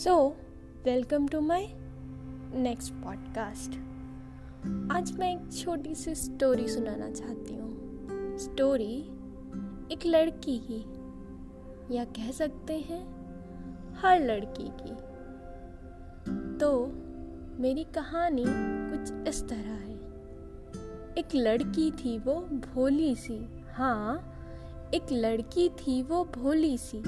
So welcome to my next podcast आज मैं एक छोटी सी स्टोरी सुनाना चाहती हूँ। स्टोरी एक लड़की की, या कह सकते हैं, हर लड़की की। तो मेरी कहानी कुछ इस तरह है। एक लड़की थी वो भोली सी। हाँ एक लड़की थी वो भोली सी।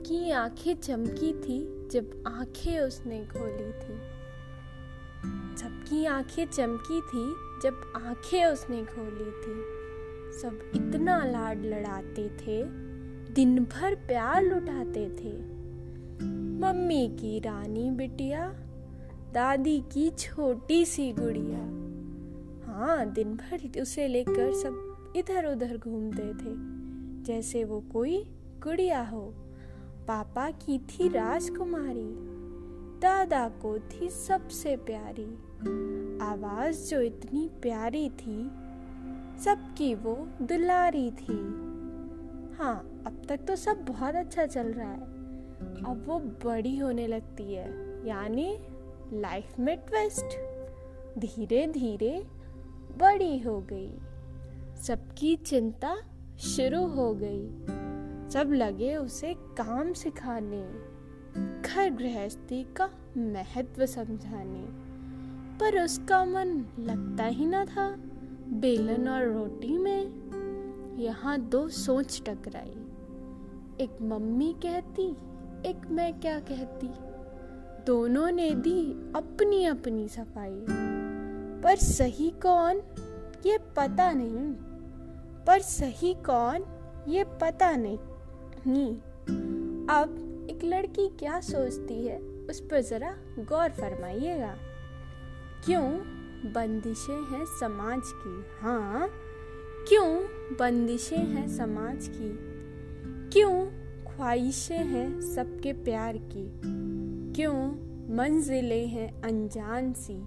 सबकी आँखें चमकी थी जब आँखें उसने खोली थी। सबकी आँखें चमकी थी जब आँखें उसने खोली थी। सब इतना लाड लड़ाते थे, दिन भर प्यार लुटाते थे। मम्मी की रानी बिटिया, दादी की छोटी सी गुड़िया। हाँ दिन भर उसे लेकर सब इधर उधर घूमते थे, जैसे वो कोई गुड़िया हो। पापा की थी राजकुमारी, दादा को थी सबसे प्यारी। आवाज़ जो इतनी प्यारी थी, सबकी वो दुलारी थी। हाँ अब तक तो सब बहुत अच्छा चल रहा है। अब वो बड़ी होने लगती है, यानी लाइफ में ट्विस्ट धीरे धीरे बड़ी हो गई। सबकी चिंता शुरू हो गई। सब लगे उसे काम सिखाने, घर गृहस्थी का महत्व समझाने। पर उसका मन लगता ही ना था, बेलन और रोटी में। यहाँ दो सोच टकराई। एक मम्मी कहती, एक मैं क्या कहती। दोनों ने दी अपनी अपनी सफ़ाई। पर सही कौन, ये पता नहीं। पर सही कौन, ये पता नहीं। नहीं। अब एक लड़की क्या सोचती है, उस पर जरा गौर फरमाइएगा। क्यों बंदिशें हैं समाज की? हाँ क्यों बंदिशें हैं समाज की? क्यों ख्वाहिशें हैं सबके प्यार की? क्यों मंजिलें हैं अनजान सी?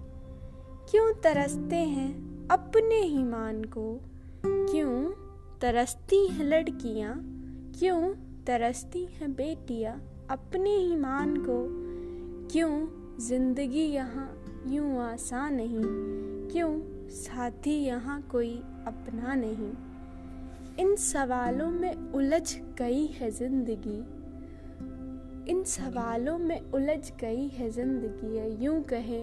क्यों तरसते हैं अपने ही मान को? क्यों तरसती हैं लड़कियाँ? क्यों तरसती हैं बेटियाँ अपने ही मान को। क्यों ज़िंदगी यहाँ यूँ आसान नहीं? क्यों साथी यहाँ कोई अपना नहीं? इन सवालों में उलझ गई है ज़िंदगी। इन सवालों में उलझ गई है ज़िंदगी है। यूँ कहे,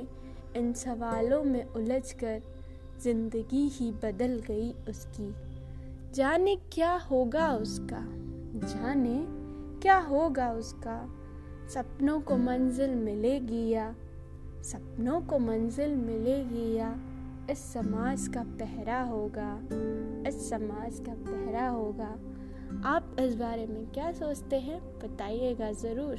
इन सवालों में उलझ कर ज़िंदगी ही बदल गई उसकी। जाने क्या होगा उसका? जाने क्या होगा उसका। सपनों को मंजिल मिलेगी या? सपनों को मंजिल मिलेगी या? इस समाज का पहरा होगा। इस समाज का पहरा होगा। आप इस बारे में क्या सोचते हैं, बताइएगा ज़रूर।